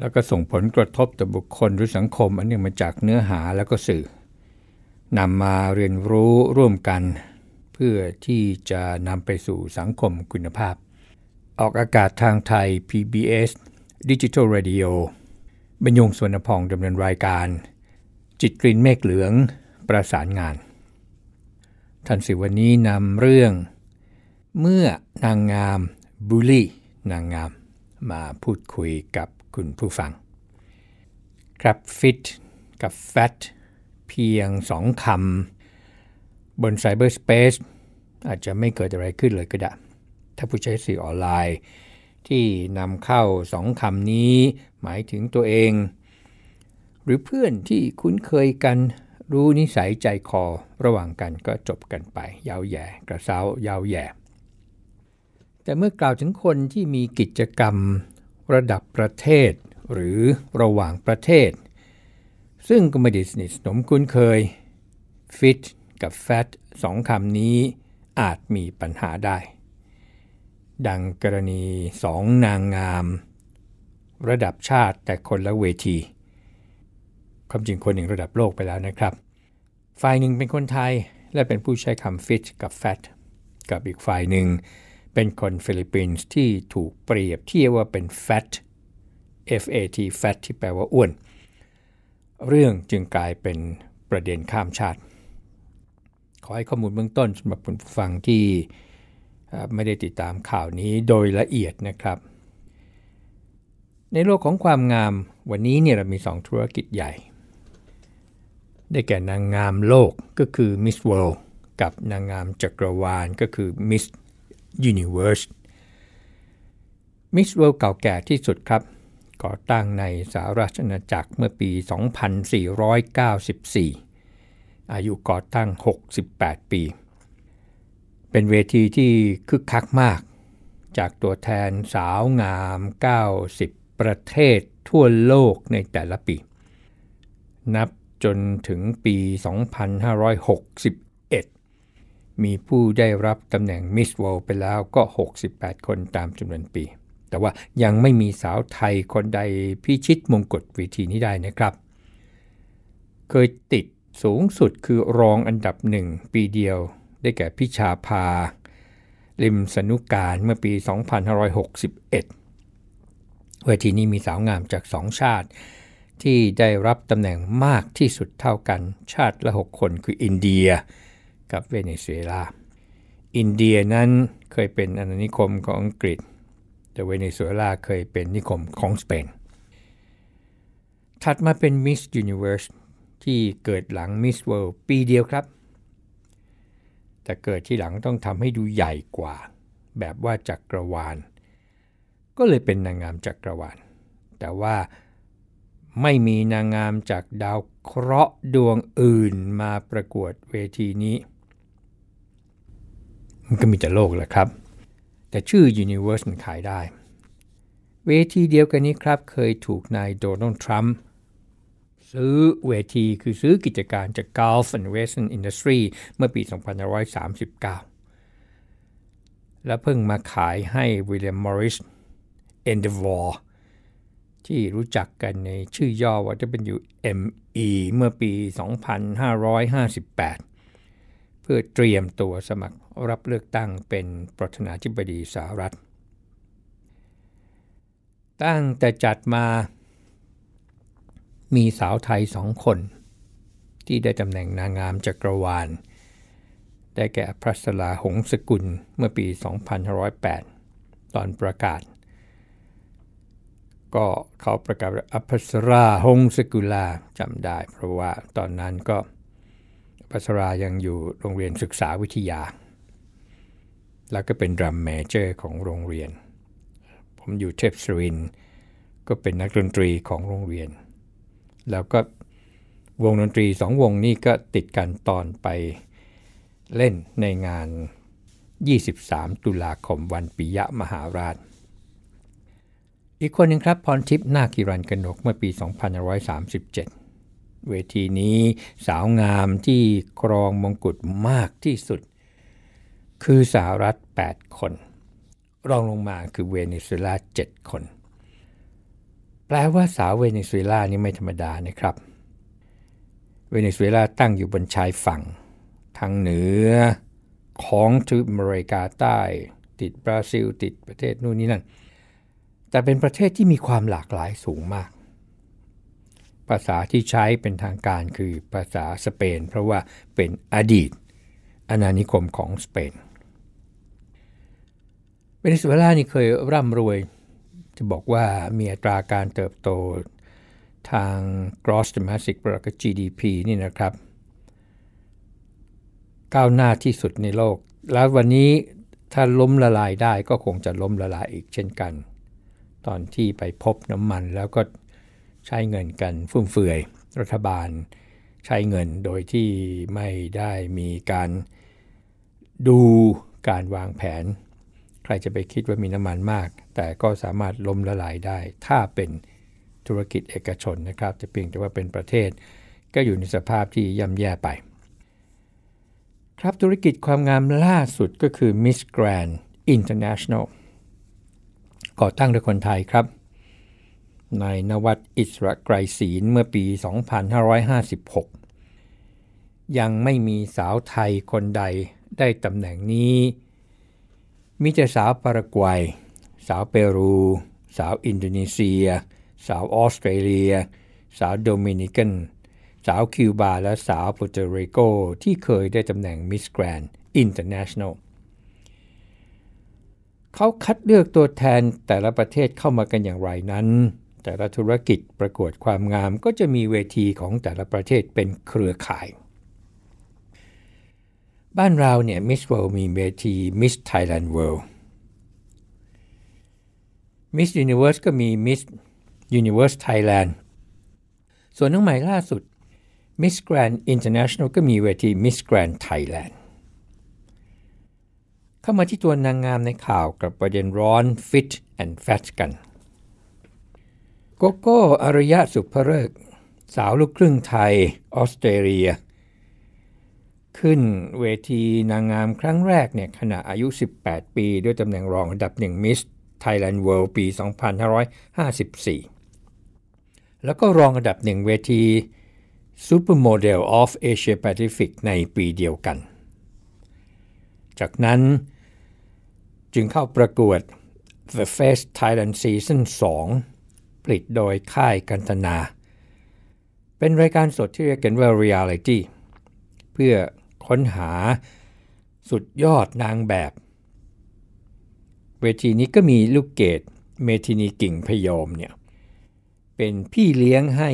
แล้วก็ส่งผลกระทบต่อบุคคลหรือสังคม อันเนื่องมาจากเนื้อหาแล้วก็สื่อนำมาเรียนรู้ร่วมกัน เพื่อที่จะนำไปสู่สังคมคุณภาพ ออกอากาศทางไทย PBS Digital Radio บรรยงสวนพองดำเนินรายการ จิตกรินเมฆเหลืองประสานงาน ท่านสิวันนี้นำเรื่อง เมื่อนางงามบูลลี่ นางงามมาพูดคุยกับ คุณผู้ฟัง ครับฟิตกับแฟตเพียงสองคำบนไซเบอร์สเปซอาจจะไม่เกิดอะไรขึ้นเลยก็ได้ ถ้าผู้ใช้สื่อออนไลน์ ที่นำเข้าสองคำนี้ หมายถึงตัวเอง หรือเพื่อนที่คุ้นเคยกันรู้นิสัยใจคอระหว่างกันก็จบกันไป ยาวแย่กระเซ้ายาวแย่แต่เมื่อกล่าวถึงคนที่มีกิจกรรม ระดับประเทศ หรือระหว่างประเทศ ซึ่งก็ไม่ได้สนิทสนมคุ้นเคย fit กับ fat สองคำนี้อาจมีปัญหาได้ ดังกรณีสองนางงาม ระดับชาติแต่คนละเวทีความจริงคนหนึ่งระดับโลกไปแล้วนะครับ ฝ่ายหนึ่งเป็นคนไทยและเป็นผู้ใช้คำ fit กับ fat กับอีกฝ่ายหนึ่ง เป็นคนฟิลิปปินส์ที่ถูกเปรียบเทียบว่าเป็น fat F A T fat ที่แปลว่าอ้วน เรื่องจึงกลายเป็นประเด็นข้ามชาติ ขอให้ข้อมูลเบื้องต้นสำหรับคุณผู้ฟังที่ไม่ได้ติดตามข่าวนี้โดยละเอียดนะครับ ในโลกของความงามวันนี้เนี่ยเรามี 2 ธุรกิจใหญ่ ได้แก่นางงามโลกก็คือ Miss World กับนางงามจักรวาลก็คือ Miss Universe Miss World เก่าแก่ที่สุดครับ ก่อตั้งในสหราชอาณาจักรเมื่อปี 2494 อายุก่อตั้ง 68 ปี เป็นเวทีที่คึกคักมาก จากตัวแทนสาวงาม 90 ประเทศทั่วโลกในแต่ละปี นับจนถึงปี 2561 มีผู้ได้รับตำแหน่ง Miss World ไปแล้วก็ 68 คนตามจำนวนปี แต่ว่ายังไม่มีสาวไทยคนใดพิชิตมงกุฎเวทีนี้ได้นะครับ เคยติดสูงสุดคือรองอันดับหนึ่งปีเดียว ได้แก่พิชาภาริมสนุกการเมื่อปี 2561 เวทีนี้มีสาวงามจากสองชาติ ที่ได้รับตำแหน่งมากที่สุดเท่ากันชาติละ 6 คนคืออินเดีย กับเวเนซุเอลา อินเดียนั้นเคยเป็นอาณานิคมของอังกฤษ แต่เวเนซุเอลาเคยเป็นนิคมของสเปน ถัดมาเป็น Miss Universe ที่เกิดหลัง Miss World ปีเดียวครับ แต่เกิดที่หลังต้องทำให้ดูใหญ่กว่า แบบว่าจักรวาล ก็เลยเป็นนางงามจักรวาล แต่ว่าไม่มีนางงามจากดาวเคราะห์ดวงอื่นมาประกวดเวทีนี้ มันก็มีแต่โลกแหละครับ แต่ชื่อ Universe มันขายได้ เวทีเดียวกันนี้ครับ เคยถูกนายโดนัลด์ทรัมป์ซื้อเวทีคือซื้อกิจการจาก Gulf and Western Industry เมื่อปี 2539 และเพิ่งมาขายให้ William Morris Endeavor ที่รู้จักกันในชื่อย่อว่า WME เมื่อปี 2558 เพื่อเตรียมตัวสมัครรับเลือกตั้งเป็นประธานาธิบดีสหรัฐ ตั้งแต่จัดมามีสาวไทยสองคน ที่ได้ตำแหน่งนางงามจักรวาล ได้แก่พระสลาหงสกุลเมื่อปี 2508 ตอนประกาศ ก็เขาประกาศอภัสราหงสกุลาจำได้ เพราะว่าตอนนั้นก็ อภัสรายังอยู่โรงเรียนศึกษาวิทยา แล้วก็เป็นดรัมเมเจอร์ของโรงเรียน ผมอยู่เทพศิรินทร์ก็เป็นนักดนตรีของโรงเรียน แล้วก็วงดนตรีสองวงนี้ก็ติดกันตอนไปเล่นในงาน 23 ตุลาคมวันปิยะมหาราช อีกคนหนึ่งครับพรทิพย์นาคหิรัญกนกเมื่อปี 2537 เวทีนี้สาวงามที่ครองมงกุฎมากที่สุด คือสหรัฐ 8 คน รองลงมาคือเวเนซุเอลา 7 คน แปลว่าสาวเวเนซุเอลานี่ไม่ธรรมดานะครับ เวเนซุเอลาตั้งอยู่บนชายฝั่ง ทางเหนือของทวีปอเมริกาใต้ ติดบราซิล ติดประเทศนู่นนี่นั่น แต่เป็นประเทศที่มีความหลากหลายสูงมาก ภาษาที่ใช้เป็นทางการคือภาษาสเปน เพราะว่าเป็นอดีตอาณานิคมของสเปน เวเนซุเอลานี่เคยร่ำรวย จะบอกว่ามีอัตราการเติบโตทาง gross domestic product GDP นี่นะครับ ก้าวหน้าที่สุดในโลก แล้ววันนี้ถ้าล้มละลายได้ก็คงจะล้มละลายอีกเช่นกัน ตอนที่ไปพบน้ำมันแล้วก็ ใช้เงินกันฟุ่มเฟือย รัฐบาลใช้เงินโดยที่ไม่ได้มีการดูการวางแผน ใครจะไปคิดว่ามีน้ำมันมาก แต่ก็สามารถล้มละลายได้ ถ้าเป็นธุรกิจเอกชนนะครับจะเพียงแต่ว่าเป็นประเทศ ก็อยู่ในสภาพที่ย่ำแย่ไป ครับธุรกิจความงามล่าสุดก็คือ Miss Grand International ก่อตั้งโดยคนไทยครับ นายนวัดอิสระไกรศีลเมื่อปี 2556 ยังไม่มีสาวไทยคนใดได้ตำแหน่งนี้มีแต่สาวปารากวัย สาวเปรู สาวอินโดนีเซีย สาวออสเตรเลีย สาวโดมินิกัน สาวคิวบาและสาวโปรตริโกที่เคยได้ตำแหน่งมิสแกรนด์อินเตอร์เนชั่นแนลเขาคัดเลือกตัวแทนแต่ละประเทศเข้ามากันอย่างไรนั้น แต่ละธุรกิจประกวดความงามก็จะมีเวทีของแต่ละประเทศเป็นเครือข่าย บ้านเราเนี่ยมิสเวิลด์มีเวทีมิสไทยแลนด์เวิลด์มิสยูนิเวอร์สก็มีมิสยูนิเวอร์สไทยแลนด์ส่วนน้องใหม่ล่าสุด Miss Grand International ก็มีเวที Miss Grand Thailand เข้ามาที่ตัวนางงามในข่าวกับประเด็นร้อน Fit and Fat กัน โกโก้อารยะสุภเริก สาวลูกครึ่งไทย ออสเตรเลีย ขึ้นเวทีนางงามครั้งแรกเนี่ยขณะอายุ 18 ปี ด้วยตำแหน่งรองอันดับหนึ่ง Miss Thailand World ปี 2554 แล้วก็รองอันดับหนึ่งเวที Supermodel of Asia Pacific ในปีเดียวกัน จากนั้นจึงเข้าประกวด The Face Thailand Season 2 ลิตโดยค่ายกันตนา เป็นรายการสดที่เรียกกันว่า Reality เพื่อค้นหาสุดยอดนางแบบ เวทีนี้ก็มีลูกเกดเมทินีกิ่งพยอมเนี่ยเป็นพี่เลี้ยงให้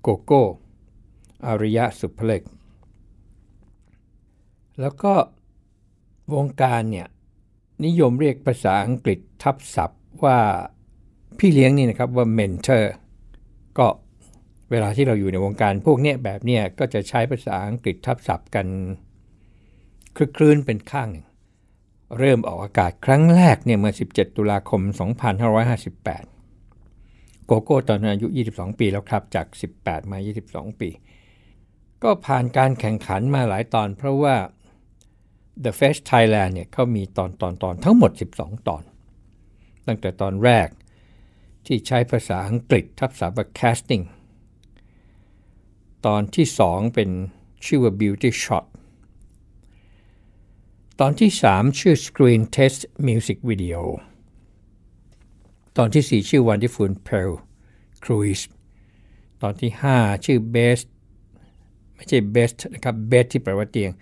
โกโก้อารยะ ศุภฤกษ์ แล้วก็วงการเนี่ยนิยมเรียกภาษาอังกฤษทับศัพท์ว่า พี่เลี้ยงนี่นะครับว่า mentor ก็เวลาที่เราอยู่ในวงการพวกเนี้ยแบบเนี้ยก็จะใช้ภาษาอังกฤษทับศัพท์กันคลึกคลื่นเป็นข้างหนึ่ง เริ่มออกอากาศครั้งแรกเนี่ยเมื่อ 17 ตุลาคม 2558 โกโก้ตอนอายุ 22 ปีแล้วครับ จาก 18 มา 22 ปี ก็ผ่านการแข่งขันมาหลายตอน เพราะว่า The Face Thailand เนี่ยเขามีตอนตอนตอนทั้งหมด 12 ตอน ตั้งแต่ตอนแรก ที่ใช้ภาษาอังกฤษทับศัพท์ว่า casting ตอนที่ 2 เป็นชื่อว่า beauty shot ตอนที่ 3 ชื่อ screen test music video ตอนที่ 4 ชื่อ Wonderful Pearl Cruise ตอนที่ 5 ชื่อ Best ไม่ใช่ Best นะครับ Best ที่แปลว่าเตียง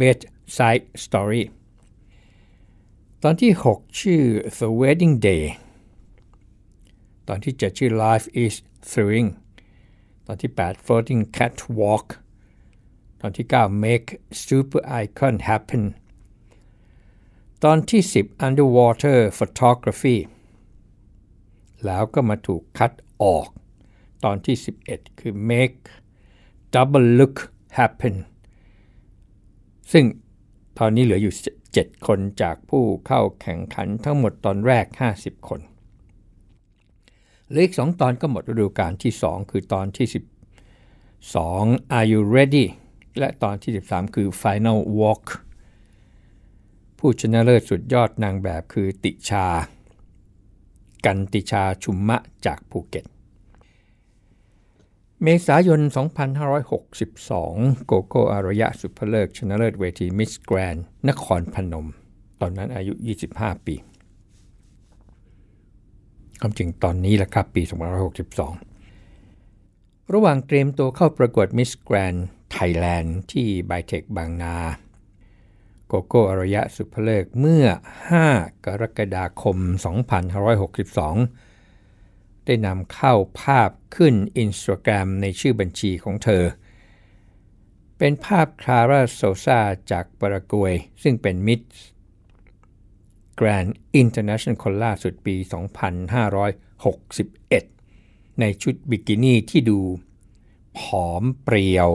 Best Side Story ตอนที่ 6 ชื่อ The Wedding Day ตอนที่ 7 ชื่อ Life is Thrilling ตอนที่ 8 Floating Catwalk ตอนที่ 9 Make Super Icon Happen ตอนที่ 10 Underwater Photography แล้วก็มาถูกคัดออก ตอนที่ 11 คือ make Double Look Happen ซึ่งตอนนี้เหลืออยู่ 7 คนจากผู้เข้าแข่งขันทั้งหมดตอนแรก 50 คน เหลืออีก2ตอนก็หมดฤดูกาลที่ 2 คือตอนที่ 12 Are You Ready และตอนที่ 13 คือ Final Walk ผู้ชนะเลิศสุดยอดนางแบบคือติชา กันติชาชุมมะจากภูเก็ต เมษายน 2562 โกโก้อารยะ ศุภฤกษ์ชนะเลิศเวทีมิสแกรนด์นครพนม ตอนนั้นอายุ 25 ปี ความจริงตอนนี้แหละครับ ปี 2562 ระหว่างเตรียมตัวเข้าประกวดมิสแกรนด์ไทยแลนด์ที่ไบเทคบางนา โกโก้อารยะ ศุภฤกษ์เมื่อ 5 กรกฎาคม 2562 ได้นำเข้าภาพขึ้น Instagram ในชื่อบัญชีของเธอ เป็นภาพคลาร่าโซซาจากปารากวยซึ่งเป็นมิตร Grand International คนล่าสุดปี 2561 ในชุดบิกินี่ที่ดูผอมเปรียว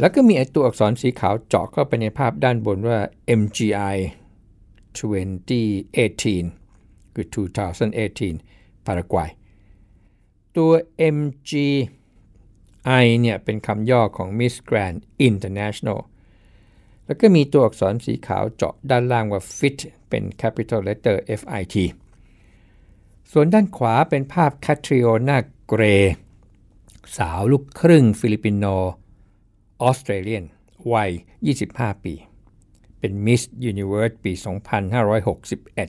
แล้วก็มีไอตัวอักษรสีขาวเจาะเข้าไปในภาพด้านบนว่า MGI 2018 คือ 2018 ปารากวัย ตัว MGI เนี่ยเป็นคำย่อของ Miss Grand International แล้วก็มีตัวอักษรสีขาวเจาะด้านล่างว่า fit เป็น capital letter FIT ส่วนด้านขวาเป็นภาพแคทริโอนาเกรสาวลูกครึ่งฟิลิปปิโนออสเตรเลียน วัย 25 ปี เป็น Miss Universe ปี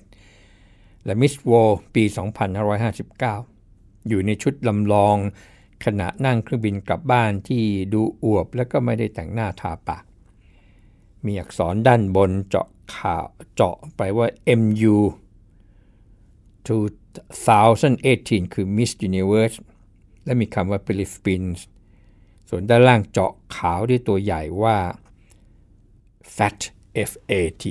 2561 และ Miss World ปี 2559 อยู่ในชุดลำลองขณะนั่งเครื่องบินกลับบ้านที่ดูอวบและก็ไม่ได้แต่งหน้าทาปาก มีอักษรด้านบนเจาะข่าวเจาะไปว่า MU 2018 คือ Miss Universe และมีคำว่า Philippines ส่วนด้านล่างเจาะขาวด้วยตัวใหญ่ว่า FAT FAT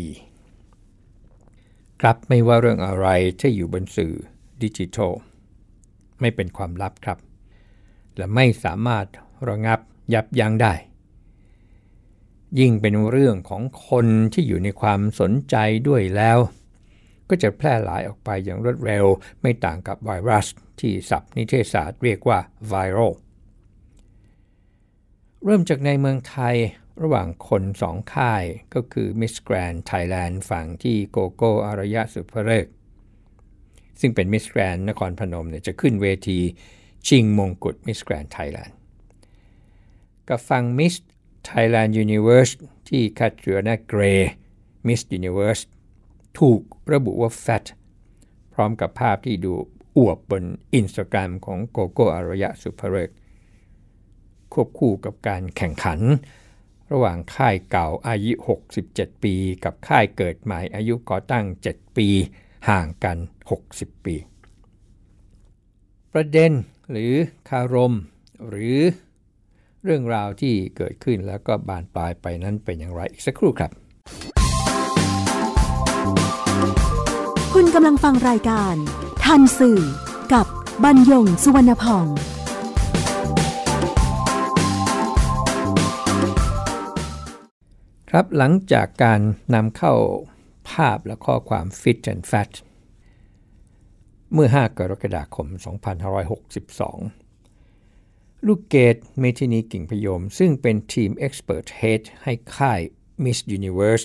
ครับไม่ว่าเรื่องอะไรที่อยู่บนสื่อดิจิทัล ไม่เป็นความลับครับ และไม่สามารถระงับยับยั้งได้ ยิ่งเป็นเรื่องของคนที่อยู่ในความสนใจด้วยแล้ว ก็จะแพร่หลายออกไปอย่างรวดเร็วไม่ต่างกับไวรัสที่ศัพท์นิเทศศาสตร์เรียกว่าไวรัลเริ่มจากในเมืองไทยระหว่างคนสองค่ายก็คือ Miss Grand Thailand ฝั่งที่โกโก้อารยะสุภเริก ซึ่งเป็น Miss Grand นครพนมเนี่ยจะขึ้นเวทีชิงมงกุฎ Miss Grand Thailand กับฝั่ง Miss Thailand Universe ที่คาตรีนาเกร Miss Universe ถูกระบุว่า fat พร้อมกับภาพที่ดูอวบบนอินสตาแกรมของโกโก้อารยะสุภเริก ควบคู่กับการแข่งขัน ระหว่างค่ายเก่าอายุ 67 ปี กับค่ายเกิดใหม่อายุก่อตั้ง 7 ปี ห่างกัน 60 ปี ประเด็นหรือคารม หรือ เรื่องราวที่เกิดขึ้นแล้วก็บานปลายไปนั้นเป็นอย่างไรอีกสักครู่ครับ คุณกำลังฟังรายการ ทันสื่อ กับบรรยงสุวรรณพองครับหลังจากการนำเข้าภาพและข้อความ Fit and Fat เมื่อ 5 กรกฎาคม 2562 ลูกเกดเมทินีกิ่งพยม ซึ่งเป็นทีม Expert Head ให้ค่าย Miss Universe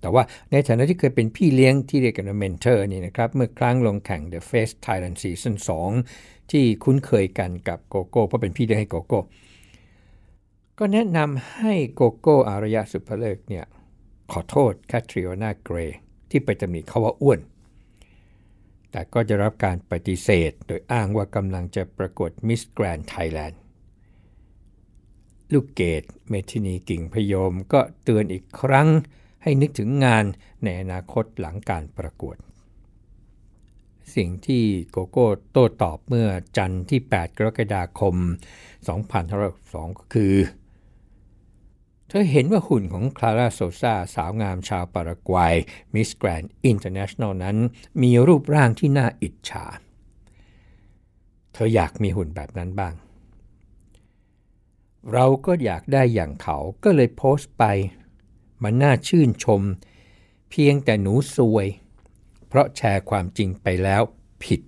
แต่ว่าในฐานะที่เคยเป็นพี่เลี้ยงที่เรียกกันว่า mentor นี่นะครับ เมื่อครั้งลงแข่ง The Face Thailand Season 2 ที่คุ้นเคยกันกับโกโก้ เพราะเป็นพี่เลี้ยงให้โกโก้ ก็แนะนำให้โกโก้อารยะ ศุภฤกษ์เนี่ยขอโทษแคทรีโอนาเกรย์ที่ไปตำหนิเขาว่าอ้วน แต่ก็ได้รับการปฏิเสธ โดยอ้างว่ากำลังจะประกวดมิสแกรนด์ไทยแลนด์ลูกเกดเมทินีกิ่งโพยมก็เตือนอีกครั้งให้นึกถึงงานในอนาคตหลังการประกวด สิ่งที่โกโก้โต้ตอบเมื่อจันทร์ที่ 8 กรกฎาคม 2562ก็คือ เธอเห็นว่าหุ่นของคลาร่าโซซาสาวงามชาวปารากวัยมิสแกรนด์อินเตอร์เนชั่นแนลนั้น มีรูปร่างที่น่าอิจฉา เธออยากมีหุ่นแบบนั้นบ้าง เราก็อยากได้อย่างเขาก็เลยโพสต์ไป มันน่าชื่นชม เพียงแต่หนูซวย เพราะแชร์ความจริงไปแล้วผิด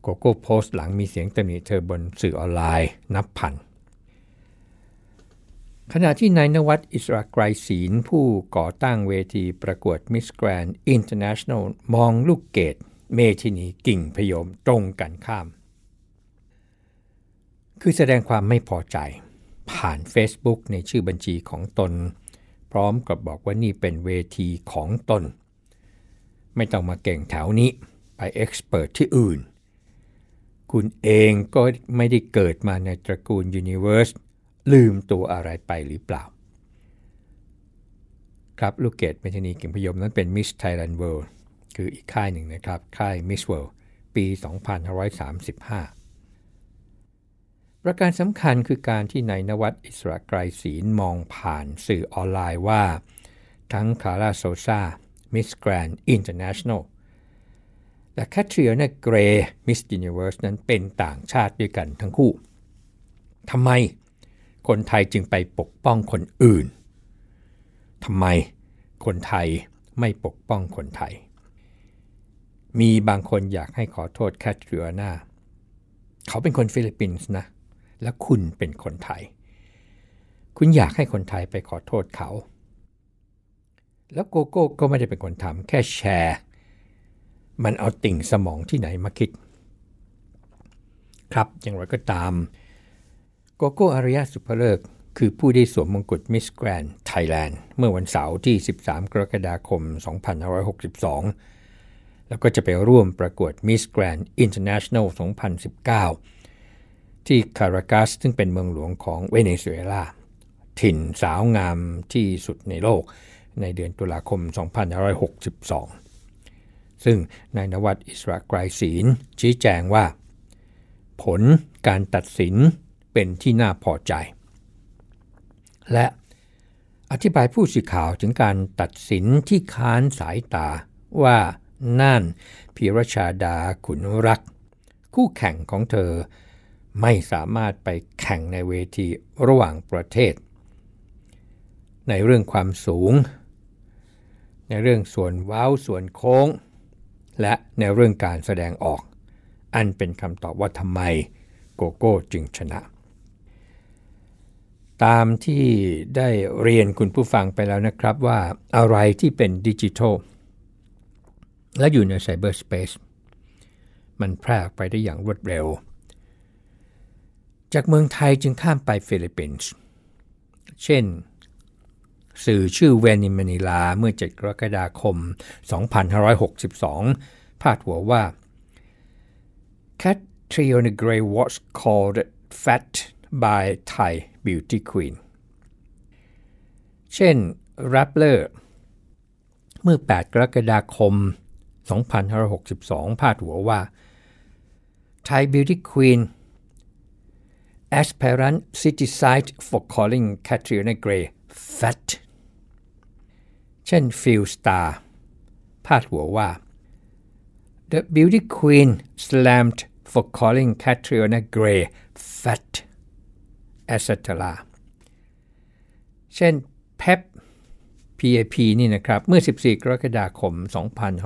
โกโก้โพสต์หลังมีเสียงตำหนิเธอบนสื่อออนไลน์นับพัน ขณะที่นายนวัดอิสระไกรศีลผู้ก่อตั้งเวทีประกวด Miss Grand International มองลูกเกดเมทินีกิ่งพยมตรงกันข้าม คือแสดงความไม่พอใจ ผ่าน Facebook ในชื่อบัญชีของตน พร้อมกับบอกว่านี่เป็นเวทีของตน ไม่ต้องมาเก่งแถวนี้ไปเอ็กซ์เพรสที่อื่น คุณเองก็ไม่ได้เกิดมาในตระกูลยูนิเวอร์ส ลืมตัวอะไรไปหรือเปล่า ครับลูกเกดเมทนีกิ่งพยมนั้นเป็น Miss Thailand World คืออีกค่ายหนึ่งนะครับ ค่าย Miss World ปี 2535 ประการสำคัญคือการที่นายนวัดอิสระไกรศีลมองผ่านสื่อออนไลน์ว่า ทั้งคาราโซซา Miss Grand International และแคทรีนาเกรย์ Miss Universe นั้นเป็นต่างชาติด้วยกันทั้งคู่ทำไม คนไทยจึงไปปกป้องคนอื่นทำไมคนไทยไม่ปกป้องคนไทย มีบางคนอยากให้ขอโทษแคทรีโอนาเขาเป็นคนฟิลิปปินส์นะ และคุณเป็นคนไทย คุณอยากให้คนไทยไปขอโทษเขา แล้วโกโก้ก็ไม่ได้เป็นคนทำแค่แชร์ มันเอาติ่งสมองที่ไหนมาคิด ครับอย่างไรก็ตาม โกโก้อารยะ ศุภฤกษ์คือผู้ได้สวมมงกุฎมิสแกรนด์ไทยแลนด์เมื่อวันเสาร์ที่ 13 กรกฎาคม 2562 แล้วก็จะไปร่วมประกวด Miss Grand International 2019 ที่คารากัสซึ่งเป็นเมืองหลวงของเวเนซุเอลา ถิ่นสาวงามที่สุดในโลกในเดือนตุลาคม 2562 ซึ่งนายนวัดอิสระไกรศีลชี้แจงว่า ผลการตัดสิน เป็นที่น่าพอใจ และอธิบายผู้สื่อข่าวถึงการตัดสินที่ค้านสายตาว่าน่านพิรชาดาขุนรัก คู่แข่งของเธอไม่สามารถไปแข่งในเวทีระหว่างประเทศ ในเรื่องความสูง ในเรื่องส่วนว้าวส่วนโค้ง และในเรื่องการแสดงออก อันเป็นคำตอบว่าทำไมโกโก้จึงชนะ ตามที่ได้เรียนคุณผู้ฟังไปแล้วนะครับว่าอะไรที่เป็นดิจิทัล และอยู่ในไซเบอร์สเปซมันแพร่ไปได้อย่างรวดเร็ว จากเมืองไทยจึงข้ามไปฟิลิปปินส์ เช่น สื่อชื่อเวนิมานิลาเมื่อ 7 กรกฎาคม 2562 พาดหัวว่า Catriona Gray was called fat by Thai Beauty Queen เช่น Rappler เมื่อ 8 กรกฎาคม 2562 พาดหัวว่า Thai Beauty Queen aspirant criticized for calling Katrina Gray fat เช่น Phil Star พาดหัวว่า The Beauty Queen slammed for calling Katrina Gray fat etc. เช่น PEP PAP นี่นะครับ เมื่อ 14 กรกฎาคม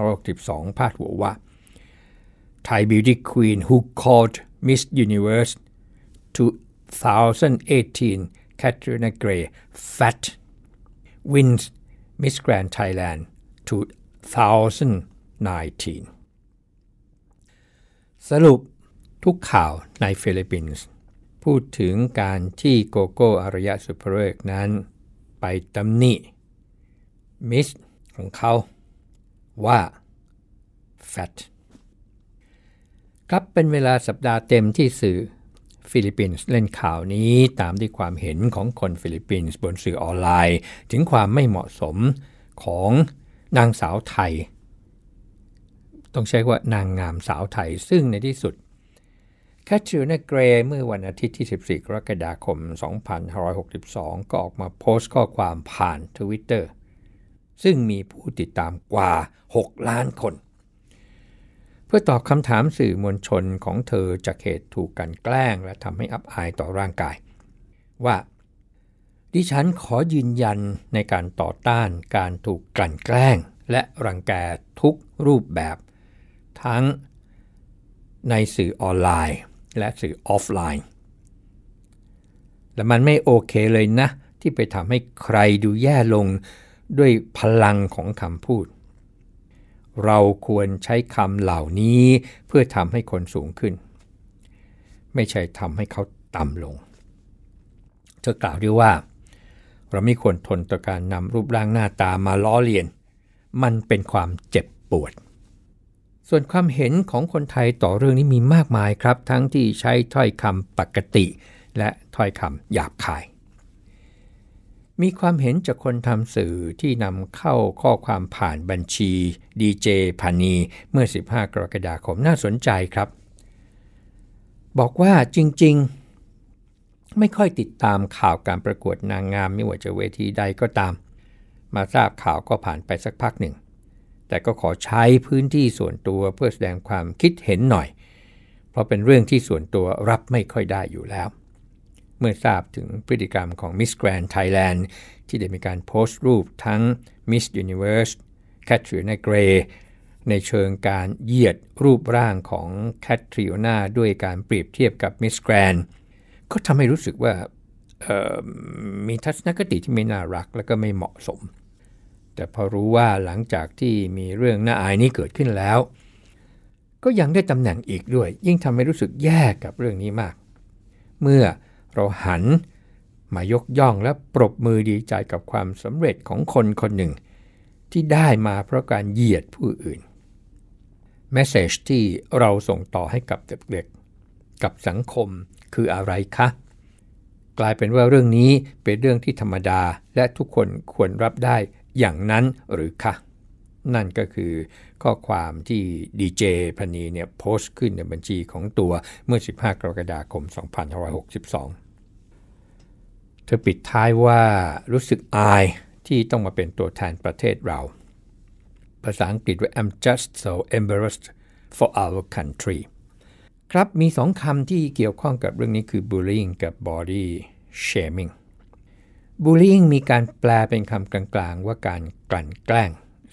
2562 พาดหัวว่า Thai beauty queen who called Miss Universe 2018 Catriona Gray fat wins Miss Grand Thailand 2019 สรุปทุกข่าวในฟิลิปปินส์ พูดถึงการที่โกโก้อารยะ ศุภฤกษ์นั้น ไปตำหนิมิสของเขาว่า fat ครับเป็นเวลาสัปดาห์เต็มที่สื่อฟิลิปปินส์เล่นข่าวนี้ตามที่ความเห็นของคนฟิลิปปินส์บนสื่อออนไลน์ ถึงความไม่เหมาะสมของนางสาวไทย ต้องใช้ว่านางงามสาวไทยซึ่งในที่สุด แคทรีโอนาเกรย์เมื่อวันอาทิตย์ที่ 14 กรกฎาคม 2562 ก็ออกมาโพสต์ข้อความผ่านทวิตเตอร์ซึ่งมีผู้ติดตามกว่า 6 ล้านคน เพื่อตอบคำถามสื่อมวลชนของเธอจากเหตุถูกกันแกล้ง และทำให้อับอายต่อร่างกาย ว่าดิฉันขอยืนยันในการต่อต้านการถูกกลั่นแกล้ง และรังแกทุกรูปแบบ ทั้งในสื่อออนไลน์ และสื่อออฟไลน์ และมันไม่โอเคเลยนะ ที่ไปทำให้ใครดูแย่ลงด้วยพลังของคำพูด เราควรใช้คำเหล่านี้เพื่อทำให้คนสูงขึ้น ไม่ใช่ทำให้เขาต่ำลง เธอกล่าวด้วยว่า เราไม่ควรทนต่อการนำรูปร่างหน้าตามาล้อเลียน มันเป็นความเจ็บปวด ส่วนความเห็นของคนไทยต่อเรื่องนี้มีมากมายครับ ทั้งที่ใช้ถ้อยคำปกติ และถ้อยคำหยาบคาย มีความเห็นจากคนทำสื่อที่นำเข้าข้อความผ่านบัญชีดีเจพานีเมื่อ 15 กรกฎาคมน่าสนใจครับ บอกว่าจริง ๆ ไม่ค่อยติดตามข่าวการประกวดนางงามไม่ว่าจะเวทีใดก็ตาม มาทราบข่าวก็ผ่านไปสักพักหนึ่ง แต่ก็ขอใช้พื้นที่ส่วนตัวเพื่อแสดงความคิดเห็นหน่อย เพราะเป็นเรื่องที่ส่วนตัวรับไม่ค่อยได้อยู่แล้ว เมื่อทราบถึงพฤติกรรมของ Miss Grand Thailand ที่ได้มีการโพสต์รูปทั้ง Miss Universe Katrina Gray ในเชิงการเหยียดรูปร่างของแคทริโอนาด้วยการเปรียบเทียบกับ Miss Grand ก็ทำให้รู้สึกว่ามีทัศนคติที่ไม่น่ารักและก็ไม่เหมาะสม แต่พอรู้ว่าหลังจากที่มีเรื่องน่าอายนี้เกิดขึ้นแล้ว ก็ยังได้ตำแหน่งอีกด้วย ยิ่งทำให้รู้สึกแย่กับเรื่องนี้มาก เมื่อเราหันมายกย่องและปรบมือดีใจกับความสำเร็จของคนคนหนึ่ง ที่ได้มาเพราะการเหยียดผู้อื่นแมสเซจที่เราส่งต่อให้กับเด็กๆกับสังคมคืออะไรคะ กลายเป็นว่าเรื่องนี้เป็นเรื่องที่ธรรมดาและทุกคนควรรับได้ อย่างนั้นหรือคะนั่นก็คือข้อความที่ดีเจพนีเนี่ยโพสต์ขึ้นในบัญชีของตัวเมื่อ 15 กรกฎาคม 2562 เธอปิดท้ายว่ารู้สึกอายที่ต้องมาเป็นตัวแทนประเทศเรา ภาษาอังกฤษว่า I'm just so embarrassed for our country ครับมีสองคำที่เกี่ยวข้องกับเรื่องนี้คือ bullying กับ body shaming bullying มีการแปลเป็นคำกลางๆ ว่าการกลั่นแกล้ง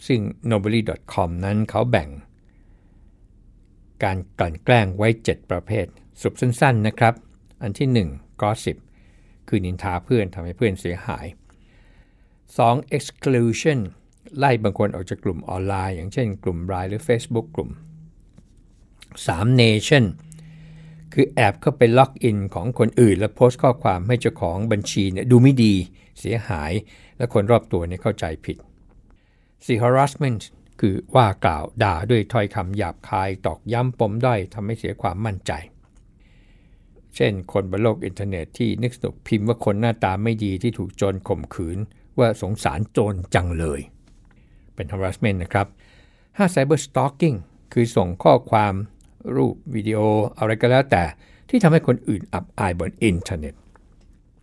ซึ่ง nobly.com นั้นเขาแบ่ง การกลั่นแกล้งไว้ 7 ประเภท สุบสั้นๆนะครับ อันที่ 1 gossip คือนินทาเพื่อนทำให้เพื่อนเสียหาย 2. exclusion ไล่บางคนออกจากกลุ่มออนไลน์ อย่างเช่นกลุ่มไลน์หรือ Facebook กลุ่ม 3. impersonation คือแอบเข้าไปล็อกอินของคนอื่น แล้วโพสต์ข้อความให้เจ้าของบัญชีเนี่ยดูไม่ดีเสียหาย และคนรอบตัวเนี่ยเข้าใจผิด 4. harassment คือว่ากล่าวด่าด้วยถ้อยคำหยาบคายตอกย้ำปมด้อยทำให้เสียความมั่นใจ เช่น คนบนโลกอินเทอร์เน็ตที่นึกสนุกพิมพ์ว่าคนหน้าตาไม่ดีที่ถูกโจรข่มขืน ว่าสงสารโจรจังเลย เป็น harassment นะครับ 5. cyber stalking คือส่งข้อความ รูปวิดีโออะไรก็แล้วแต่ ที่ทำให้คนอื่นอับอายบนอินเทอร์เน็ต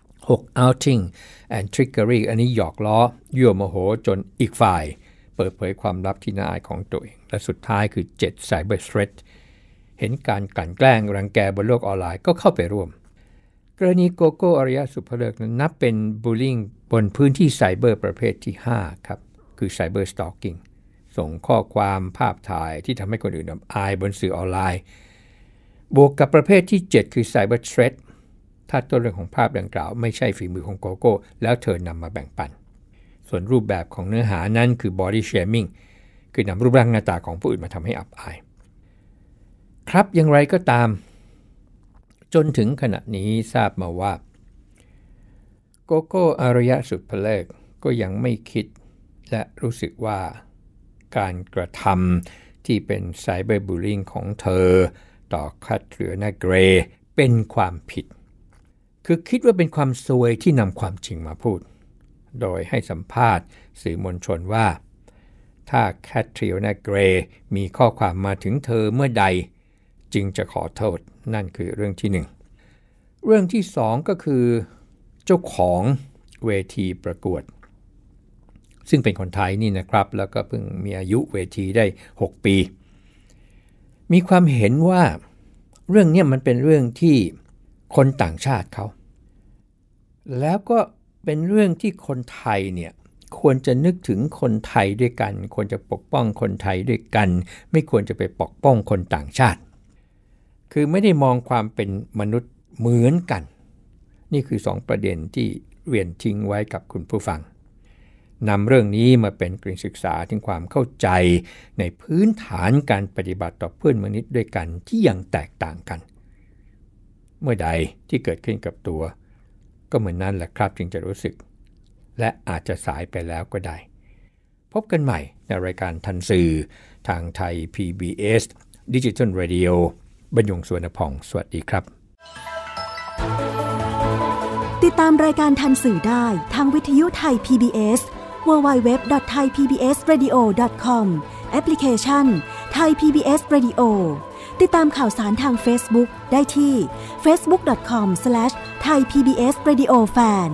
6. outing and trickery อันนี้หยอกล้อ ยั่วโมโหจนอีกฝ่าย เปิดเผยความลับที่น่าอายของตัวเอง และสุดท้ายคือ 7. cyber threat เห็นการกลั่นแกล้งรังแกบนโลกออนไลน์ก็เข้าไปร่วม กรณีโกโก้อารยะ ศุภฤกษ์นั้นนับเป็น bullying บนพื้นที่ไซเบอร์ประเภทที่ 5 ครับ คือไซเบอร์สตอ k กิ้ง ส่งข้อความภาพถ่ายที่ทำให้คนอื่นอับอายบนสื่อออนไลน์ บวกกับประเภทที่ 7 คือ Cyber Threat ถ้าต้นเรื่องของภาพดังกล่าว ไม่ใช่ฝีมือของโกโก้ แล้วเธอนำมาแบ่งปัน ส่วนรูปแบบของเนื้อหานั้นคือ body shaming คือนำรูปร่างหน้าตาของผู้อื่นมาทำให้อับอาย ครับอย่างไรก็ตาม จนถึงขณะนี้ทราบมาว่าโกโก้อารยะสุดเพลิกก็ยังไม่คิด และรู้สึกว่า การกระทำที่เป็นไซเบอร์บูลลิงของเธอ ต่อคัตเรือนาเกรเป็นความผิด คือคิดว่าเป็นความซวยที่นำความจริงมาพูด โดยให้สัมภาษณ์สื่อมวลชนว่า ถ้าแคทริโอนาเกรมีข้อความมาถึงเธอเมื่อใด จึงจะขอโทษนั่นคือเรื่องที่หนึ่งเรื่องที่สองก็คือ เจ้าของเวทีประกวด ซึ่งเป็นคนไทยนี่นะครับ แล้วก็เพิ่งมีอายุเวทีได้ 6 ปี มีความเห็นว่าเรื่องนี้มันเป็นเรื่องที่คนต่างชาติเขา แล้วก็เป็นเรื่องที่คนไทยเนี่ยควรจะนึกถึงคนไทยด้วยกัน ควรจะปกป้องคนไทยด้วยกัน ไม่ควรจะไปปกป้องคนต่างชาติ คือไม่ได้มองความเป็นมนุษย์เหมือนกัน นี่คือสองประเด็นที่เรียนทิ้งไว้กับคุณผู้ฟัง นำเรื่องนี้มาเป็นกลิ่นศึกษาถึงความเข้าใจในพื้นฐานการปฏิบัติต่อเพื่อนมนุษย์ด้วยกันที่ยังแตกต่างกัน เมื่อใดที่เกิดขึ้นกับตัว ก็เหมือนนั้นแหละครับจึงจะรู้สึก และอาจจะสายไปแล้วก็ได้ พบกันใหม่ในรายการทันสื่อ ทางไทย PBS Digital Radio บรรยงสวนพอง สวัสดีครับ ติดตามรายการทันสื่อได้ทางวิทยุไทย PBS www.thaipbsradio.com แอปพลิเคชัน Thai PBS Radio ติดตามข่าวสารทาง Facebook ได้ที่ facebook.com/thaipbsradiofan